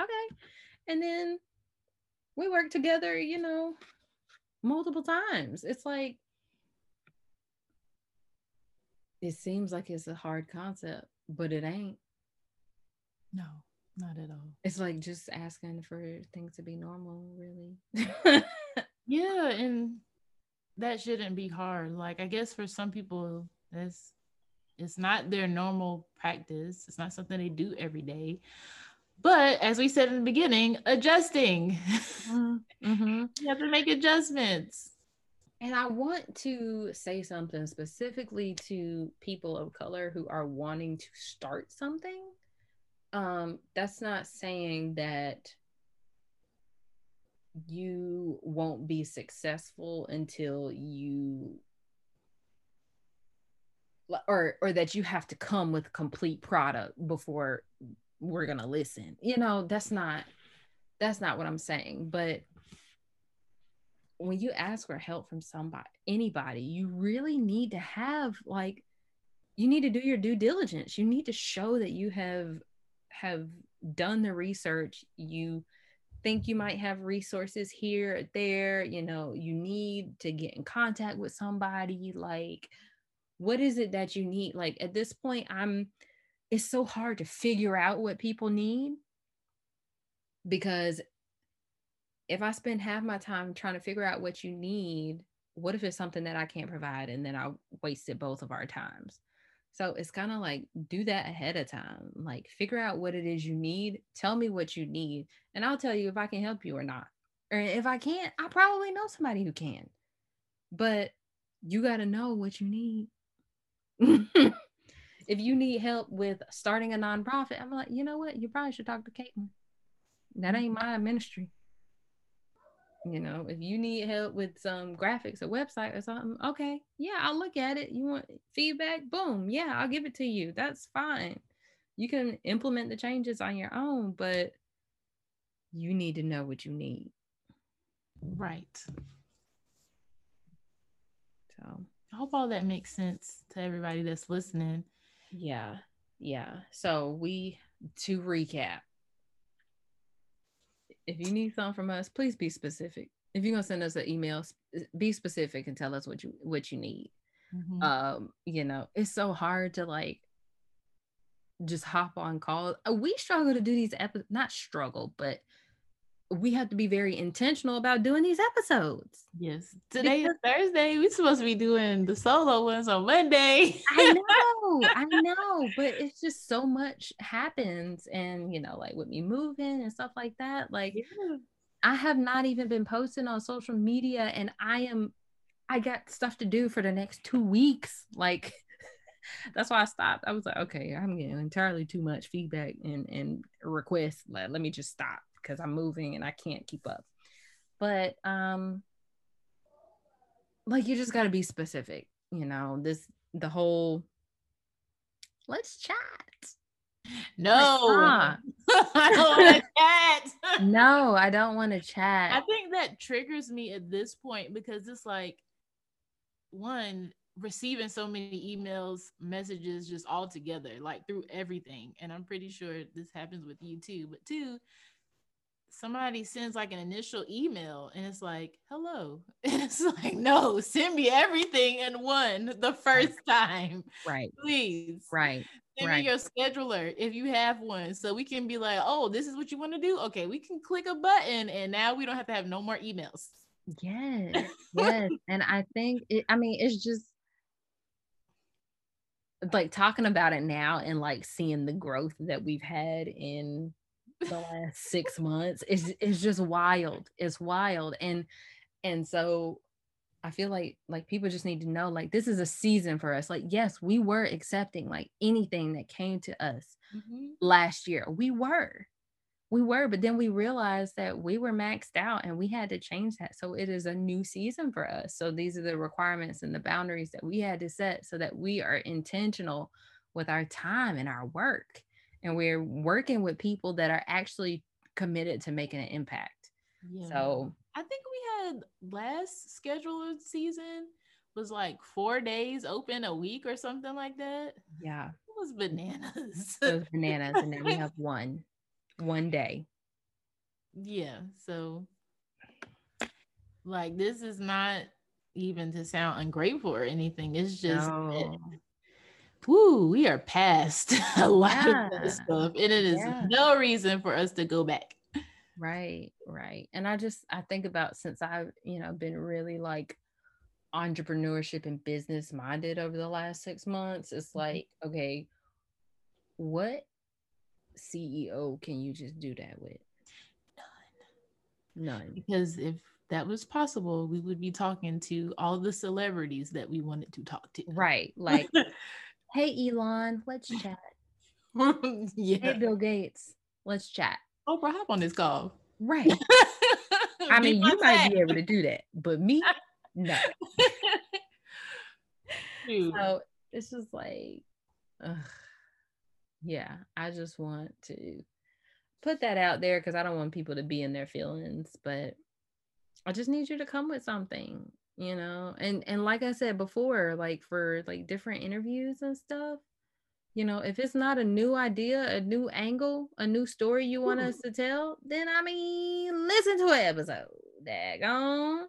Okay. And then we work together, you know, multiple times. It's like it seems like it's a hard concept, but it ain't. No, not at all. It's like just asking for things to be normal, really. Yeah, and that shouldn't be hard. Like I guess for some people, that's it's not their normal practice. It's not something they do every day. But as we said in the beginning, adjusting. mm-hmm. you have to make adjustments. And I want to say something specifically to people of color who are wanting to start something. Um, that's not saying that you won't be successful until you or or that you have to come with a complete product before we're to listen. You know, that's not that's not what I'm saying, but when you ask for help from somebody anybody, you really need to have like you need to do your due diligence. You need to show that you have have done the research, you think you might have resources here or there you know you need to get in contact with somebody like what is it that you need like at this point i'm it's so hard to figure out what people need because if i spend half my time trying to figure out what you need what if it's something that i can't provide and then i wasted both of our times so it's kind of like do that ahead of time. Like figure out what it is you need. Tell me what you need, and I'll tell you if I can help you or not. Or if I can't, I probably know somebody who can. But you got to know what you need. if you need help with starting a nonprofit, I'm like, you know what? You probably should talk to Caitlin. That ain't my ministry. You know if you need help with some graphics or website or something okay yeah i'll look at it. You want feedback? Boom. Yeah i'll give it to you. That's fine. You can implement the changes on your own but you need to know what you need. Right. So. I hope all that makes sense to everybody that's listening yeah yeah so we to recap if you need something from us, please be specific. If you're gonna send us an email, be specific and tell us what you what you need. Mm-hmm. Um, you know, it's so hard to like just hop on calls. Uh, we struggle to do these episodes, not struggle, but we have to be very intentional about doing these episodes. Yes. Today because- is Thursday. We're supposed to be doing the solo ones on Monday. I know, I know, but it's just so much happens. And you know, like with me moving and stuff like that, like yeah. I have not even been posting on social media and I am I got stuff to do for the next two weeks. Like that's why I stopped. I was like, okay, I'm getting entirely too much feedback and, and requests. Let, let me just stop because I'm moving and I can't keep up. But um like you just got to be specific, you know. This the whole let's chat. No, I don't want to chat. no, I don't want to chat. I think that triggers me at this point because it's like one receiving so many emails, messages just all together, like through everything. And I'm pretty sure this happens with you too. But two, somebody sends like an initial email and it's like, hello. And it's like, no, send me everything in one the first time. Right. Please. Right. Send right. me your scheduler if you have one. So we can be like, oh, this is what you want to do. Okay, we can click a button and now we don't have to have no more emails. Yes. Yes. and I think it, I mean, it's just like talking about it now and like seeing the growth that we've had in the last six months is is just wild. It's wild. And and so I feel like like people just need to know like this is a season for us. Like, yes, we were accepting like anything that came to us mm-hmm. last year. We were. We were, but then we realized that we were maxed out and we had to change that. So it is a new season for us. So these are the requirements and the boundaries that we had to set so that we are intentional with our time and our work and we're working with people that are actually committed to making an impact. Yeah. So I think we had last scheduled season was like four days open a week or something like that. Yeah. It was bananas. it was bananas. and then we have one, one day. Yeah. So Like this is not even to sound ungrateful or anything. It's just No. Whoo, we are past a lot of Yeah. that stuff. And it is Yeah. no reason for us to go back. Right, right. And I just I think about since I've, you know, been really like entrepreneurship and business minded over the last 6 months, it's Mhm. like, okay, what CEO can you just do that with? None. None. Because if that was possible, we would be talking to all the celebrities that we wanted to talk to. Right. Like, hey Elon, let's chat. Hey. Bill Gates, let's chat. Oprah, hop on this call. Right. I mean, you might be able to do that, but me, no. Shoot. So it's just like, ugh. yeah, I just want to put that out there because I don't want people to be in their feelings, but I just need you to come with something, you know. And and like I said before, like for like different interviews and stuff, you know, if it's not a new idea, a new angle, a new story you want Ooh. us to tell, then I mean, listen to an episode. Daggone.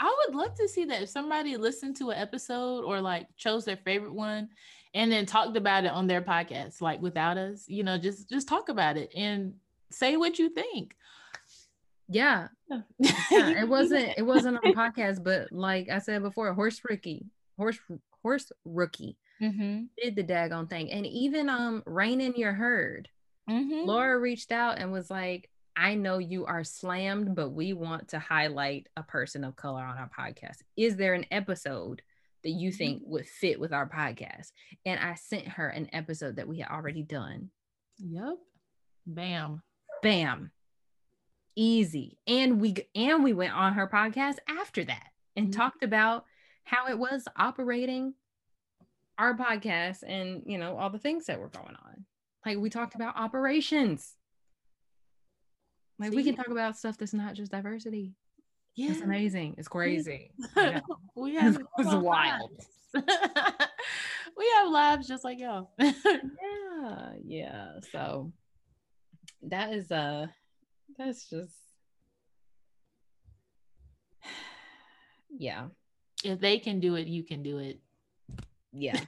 I would love to see that if somebody listened to an episode or like chose their favorite one and then talked about it on their podcast, like without us, you know, just just talk about it and say what you think. Yeah, yeah, it wasn't it wasn't on podcast, but like I said before, horse rookie, horse horse rookie Mm-hmm. did the daggone thing, and even um, rein in your herd. Mm-hmm. Laura reached out and was like, "I know you are slammed, but we want to highlight a person of color on our podcast. Is there an episode that you think would fit with our podcast?" And I sent her an episode that we had already done. Yep. Bam. Bam, easy, and we and we went on her podcast after that and Mhm. talked about how it was operating our podcast and you know all the things that were going on. Like we talked about operations. Like we can talk about stuff that's not just diversity. Yeah. it's amazing it's crazy. We have It was wild. we have lives just like y'all. yeah yeah. So that is uh that's just yeah. If they can do it, you can do it. yeah.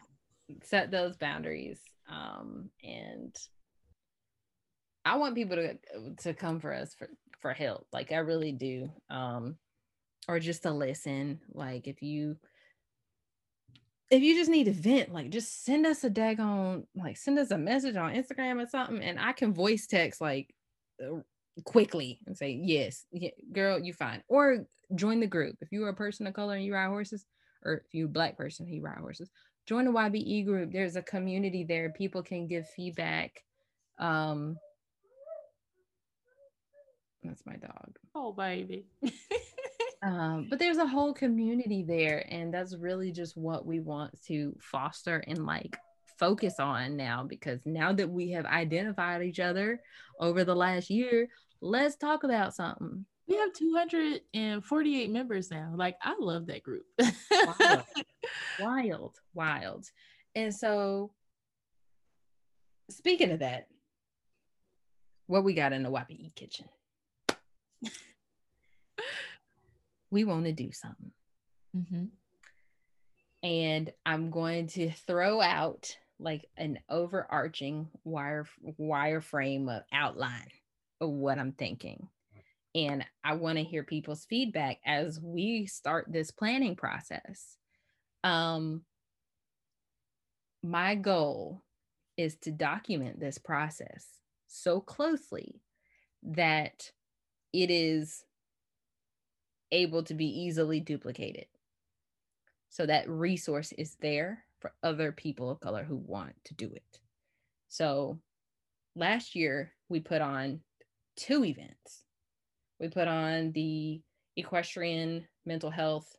Set those boundaries um and i want people to to come for us for for help. Like i really do. Um or just to listen. Like if you if you just need to vent like just send us a daggone like send us a message on instagram or something and i can voice text like quickly and say yes yeah, girl you fine or join the group if you're a person of color and you ride horses or if you're a black person and you ride horses join the YBE group. There's a community there. People can give feedback. Um, that's my dog. Oh baby. Um, but there's a whole community there, and that's really just what we want to foster and like focus on now. Because now that we have identified each other over the last year, let's talk about something. we have 248 members now. Like I love that group. Wild. wild, wild. And so, speaking of that, what we got in the YBE kitchen? we want to do something. Mhm. And I'm going to throw out like an overarching wire wireframe of outline what I'm thinking. And I want to hear people's feedback as we start this planning process. Um, my goal is to document this process so closely that it is able to be easily duplicated. So that resource is there for other people of color who want to do it. So last year we put on two events. We put on the equestrian mental health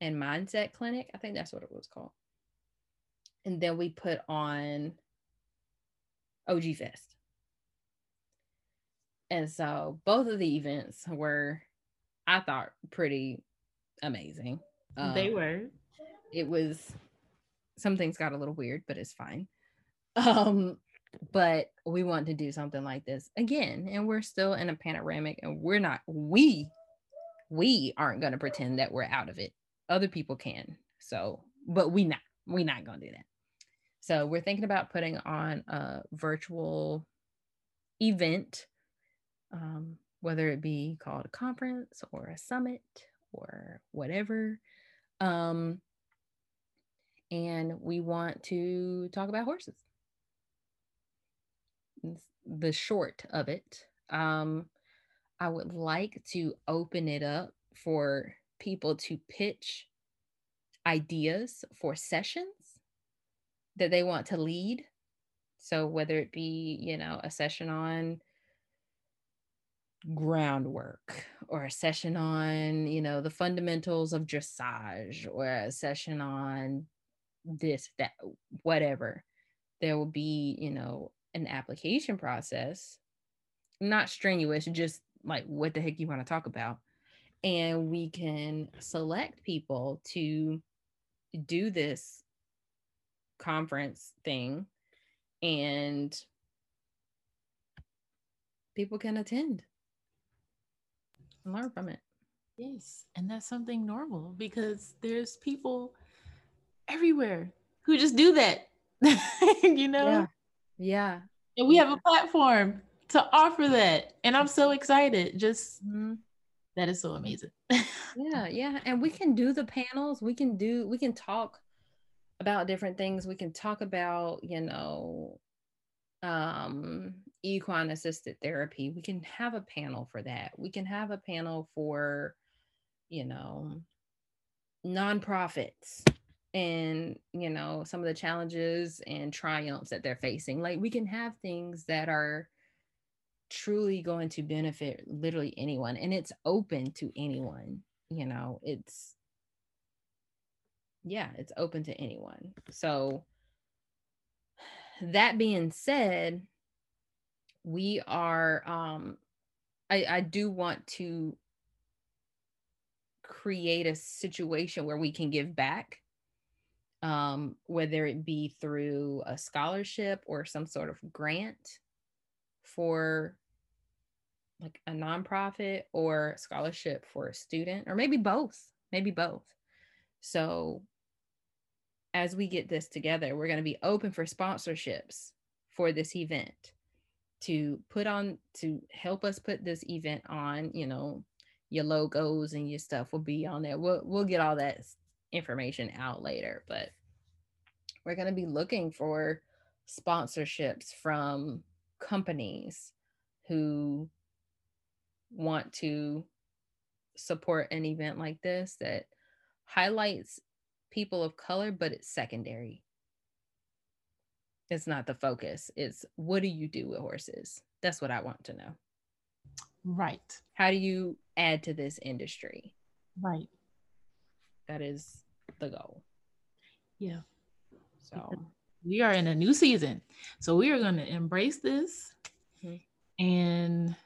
and mindset clinic. I think that's what it was called. And then we put on OG Fest. And so both of the events were, I thought, pretty amazing. they Um, were. it was some things got a little weird but it's fine um but we want to do something like this again and we're still in a panoramic and we're not we we aren't going to pretend that we're out of it. Other people can. So, but we not. We not going to do that. So we're thinking about putting on a virtual event, um, whether it be called a conference or a summit or whatever. Um, and we want to talk about horses. The short of it. Um, I would like to open it up for people to pitch ideas for sessions that they want to lead. So whether it be, you know, a session on groundwork or a session on, you know, the fundamentals of dressage or a session on this, that, whatever, there will be, you know, an application process, not strenuous, just like what the heck you want to talk about. And we can select people to do this conference thing and people can attend and learn from it. Yes. And that's something normal because there's people everywhere who just do that. you know? Yeah. Yeah. And we have a platform to offer that. And I'm so excited. Just Mhm. that is so amazing. Yeah. Yeah. And we can do the panels. We can do, we can talk about different things. We can talk about, you know, um equine assisted therapy. We can have a panel for that. We can have a panel for, you know, nonprofits and you know some of the challenges and triumphs that they're facing like we can have things that are truly going to benefit literally anyone and it's open to anyone you know it's yeah it's open to anyone. So that being said we are um i i do want to create a situation where we can give back um, whether it be through a scholarship or some sort of grant for like a nonprofit or scholarship for a student, or maybe both, maybe both. So, as we get this together, we're going to be open for sponsorships for this event to put on to help us put this event on. You know, your logos and your stuff will be on there. We'll we'll get all that information out later, but we're going to be looking for sponsorships from companies who want to support an event like this that highlights people of color, but it's secondary. It's not the focus. It's what do you do with horses? That's what I want to know. right. How do you add to this industry? Right. That is the goal. Yeah. So, we are in a new season. So we are going to embrace this Mhm. and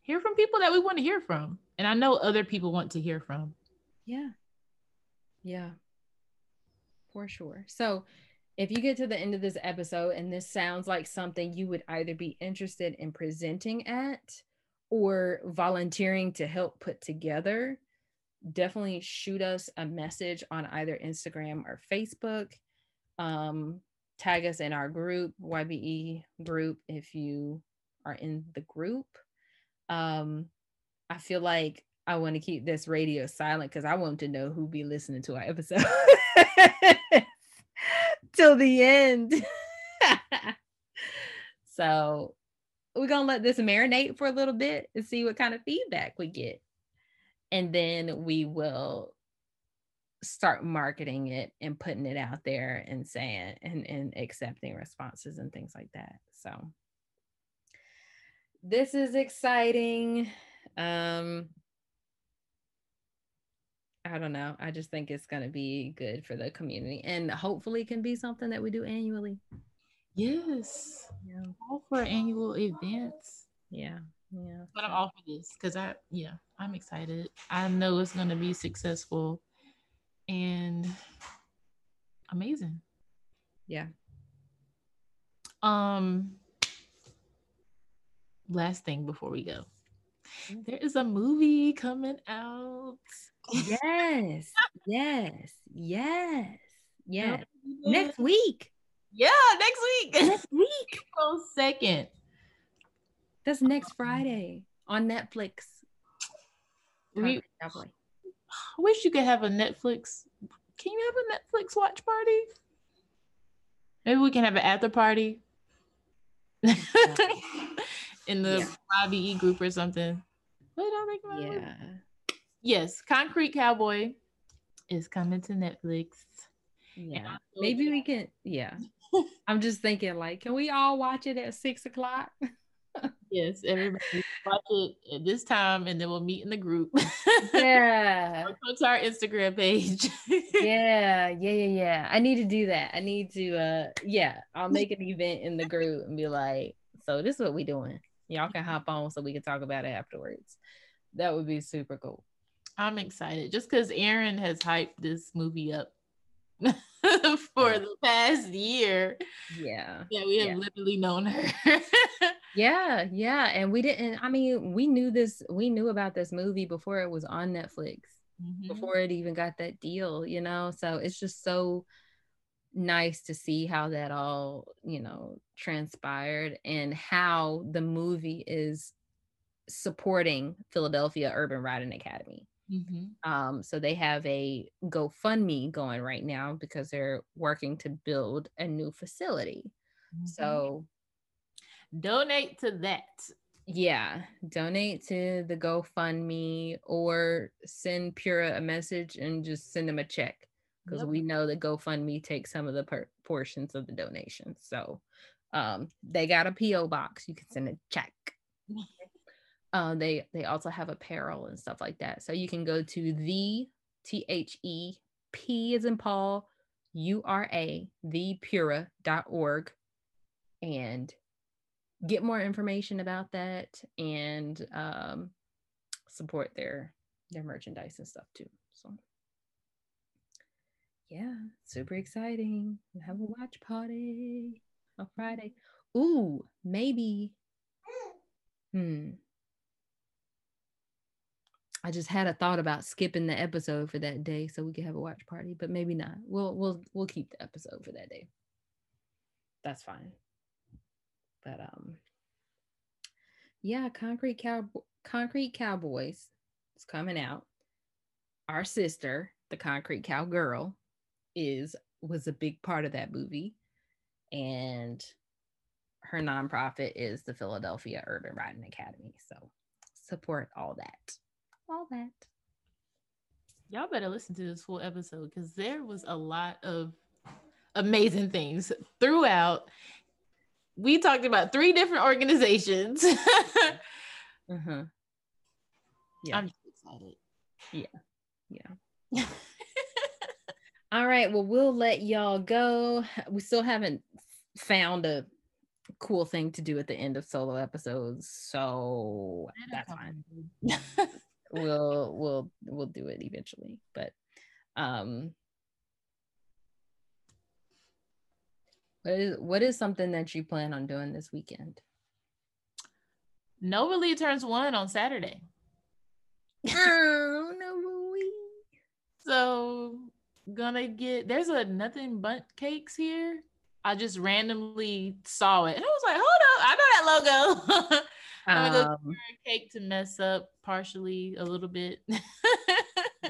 hear from people that we want to hear from. And I know other people want to hear from. Yeah. Yeah. For sure. So, if you get to the end of this episode and this sounds like something you would either be interested in presenting at or volunteering to help put together, definitely shoot us a message on either Instagram or Facebook. Um, tag us in our group, YBE group, if you are in the group. Um, I feel like I want to keep this radio silent because I want to know who be listening to our episode till the end. so we're gonna let this marinate for a little bit and see what kind of feedback we get. And then we will start marketing it and putting it out there and saying and, and accepting responses and things like that. So this is exciting. Um I don't know. I just think it's going to be good for the community and hopefully can be something that we do annually. Yes. Yeah. All for annual events. Yeah. Yeah. But I'm all for this because I, yeah, I'm excited. I know it's going to be successful and amazing. Yeah. Um, last thing before we go, there is a movie coming out. Yes, yes, yes, yes. Next week. Yeah, next week. Next week. April 2nd. That's next Friday on Netflix. We Cowboy. I wish you could have a Netflix. Can you have a Netflix watch party? Maybe we can have an after party in the Yeah. YBE group or something. What did I think about? Yeah. Yes, Concrete Cowboy is coming to Netflix. Yeah. Maybe we can. Yeah. I'm just thinking, like, can we all watch it at six o'clock? Yes, everybody watch it at this time, and then we'll meet in the group. Yeah. Go to our Instagram page. Yeah. Yeah. Yeah. Yeah. I need to do that. I need to, uh, yeah, I'll make an event in the group and be like, so this is what we doing. Y'all can hop on so we can talk about it afterwards. That would be super cool. I'm excited just because Aaron has hyped this movie up for the past year. Yeah. Yeah, we have Yeah. literally known her. Yeah, yeah, and we didn't. I mean, we knew this. We knew about this movie before it was on Netflix, Mhm. before it even got that deal. You know, so it's just so nice to see how that all you know transpired and how the movie is supporting Philadelphia Urban Riding Academy. Mhm. Um, so they have a GoFundMe going right now because they're working to build a new facility. Mhm. So donate to that. yeah donate to the gofundme or send pura a message and just send them a check because Yep. we know that gofundme takes some of the per- portions of the donation so um they got a po box you can send a check uh, they they also have apparel and stuff like that so you can go to the t-h-e-p is in paul u-r-a thepura.org and get more information about that and um, support their their merchandise and stuff too. So yeah, super exciting. Have a watch party on Friday. Ooh, maybe. Hmm. I just had a thought about skipping the episode for that day so we could have a watch party, but maybe not. We'll we'll we'll keep the episode for that day. That's fine. But um yeah, Concrete Cow Concrete Cowboys is coming out. Our sister, the Concrete Cowgirl, is was a big part of that movie. And her nonprofit is the Philadelphia Urban Riding Academy. So support all that. All that. Y'all better listen to this full episode because there was a lot of amazing things throughout. We talked about three different organizations. Uh-huh. Yeah. I'm excited. Yeah. All right. Well, we'll let y'all go. We still haven't found a cool thing to do at the end of solo episodes, so that's fine. We'll we'll we'll do it eventually. But um what is what is something that you plan on doing this weekend? No Relief turns one on Saturday. oh no we So gonna get there's a nothing but cakes here. I just randomly saw it and I was like, hold up, I know that logo. I'm gonna go um, a cake to mess up partially a little bit.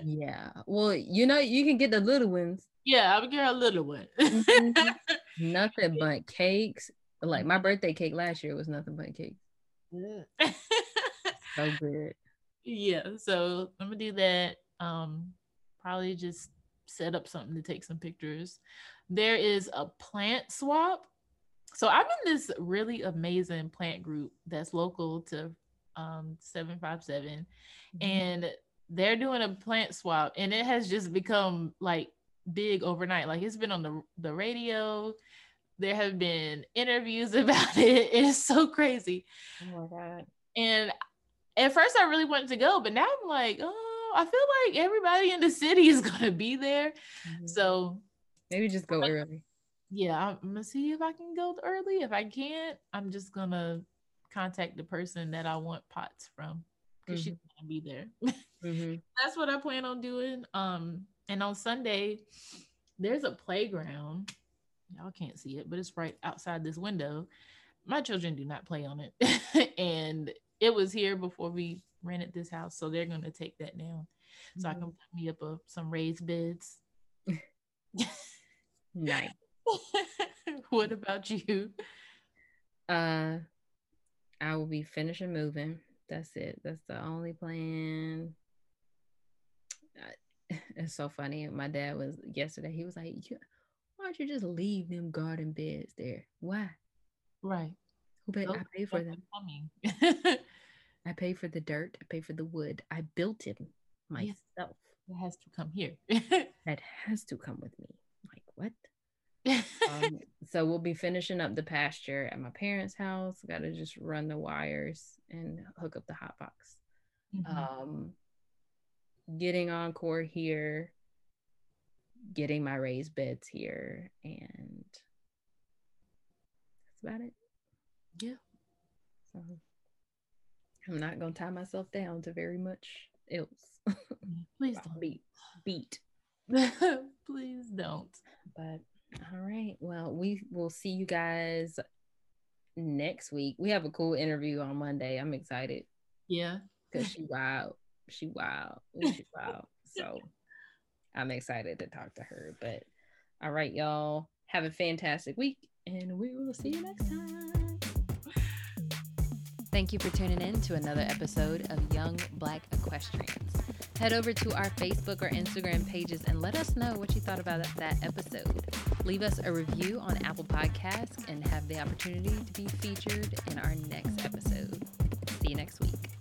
yeah. Well, you know, you can get the little ones. yeah, I'm gonna get a little one. Mhm. Nothing but cakes. Like my birthday cake last year was nothing but cake. So good. yeah, so I'm gonna do that. Um, probably just set up something to take some pictures. There is a plant swap. So I'm in this really amazing plant group that's local to um 757 and they're doing a plant swap and it has just become like big overnight. Like it's been on the the radio. There have been interviews about it. It's so crazy. Oh my god. And at first, I really wanted to go, but now I'm like, oh, I feel like everybody in the city is gonna be there. Mhm. So Maybe just go early. yeah, I'm gonna see if I can go early. If I can't, I'm just gonna contact the person that I want pots from. because she's Mhm. gonna be there. hmm That's what I plan on doing. Um, and on Sunday, there's a playground. Y'all can't see it, but it's right outside this window. My children do not play on it, and it was here before we rented this house, so they're gonna take that down, so I can put me up a, some raised beds. Nice. what about you? Uh, I will be finishing moving. That's it. That's the only plan. It's so funny. My dad was yesterday. He was like, "Why don't you just leave them garden beds there? Why? Right. Who pay? I pay for them. I pay for the dirt. I pay for the wood. I built him Yes. myself. it has to come here. That has to come with me. Like what? um, so we'll be finishing up the pasture at my parents' house. Got to just run the wires and hook up the hot box. Mhm. Um, getting Encore here, getting my raised beds here, and that's about it. Yeah. So I'm not gonna tie myself down to very much else. Please don't. beat, beat. Please don't. But all right. Well, we will see you guys next week. We have a cool interview on Monday. I'm excited Yeah. because she wild. She wild. She wild. So I'm excited to talk to her. But all right, y'all. Have a fantastic week and we will see you next time. Thank you for tuning in to another episode of Young Black Equestrians. Head over to our Facebook or Instagram pages and let us know what you thought about that episode. Leave us a review on Apple Podcasts and have the opportunity to be featured in our next episode. See you next week.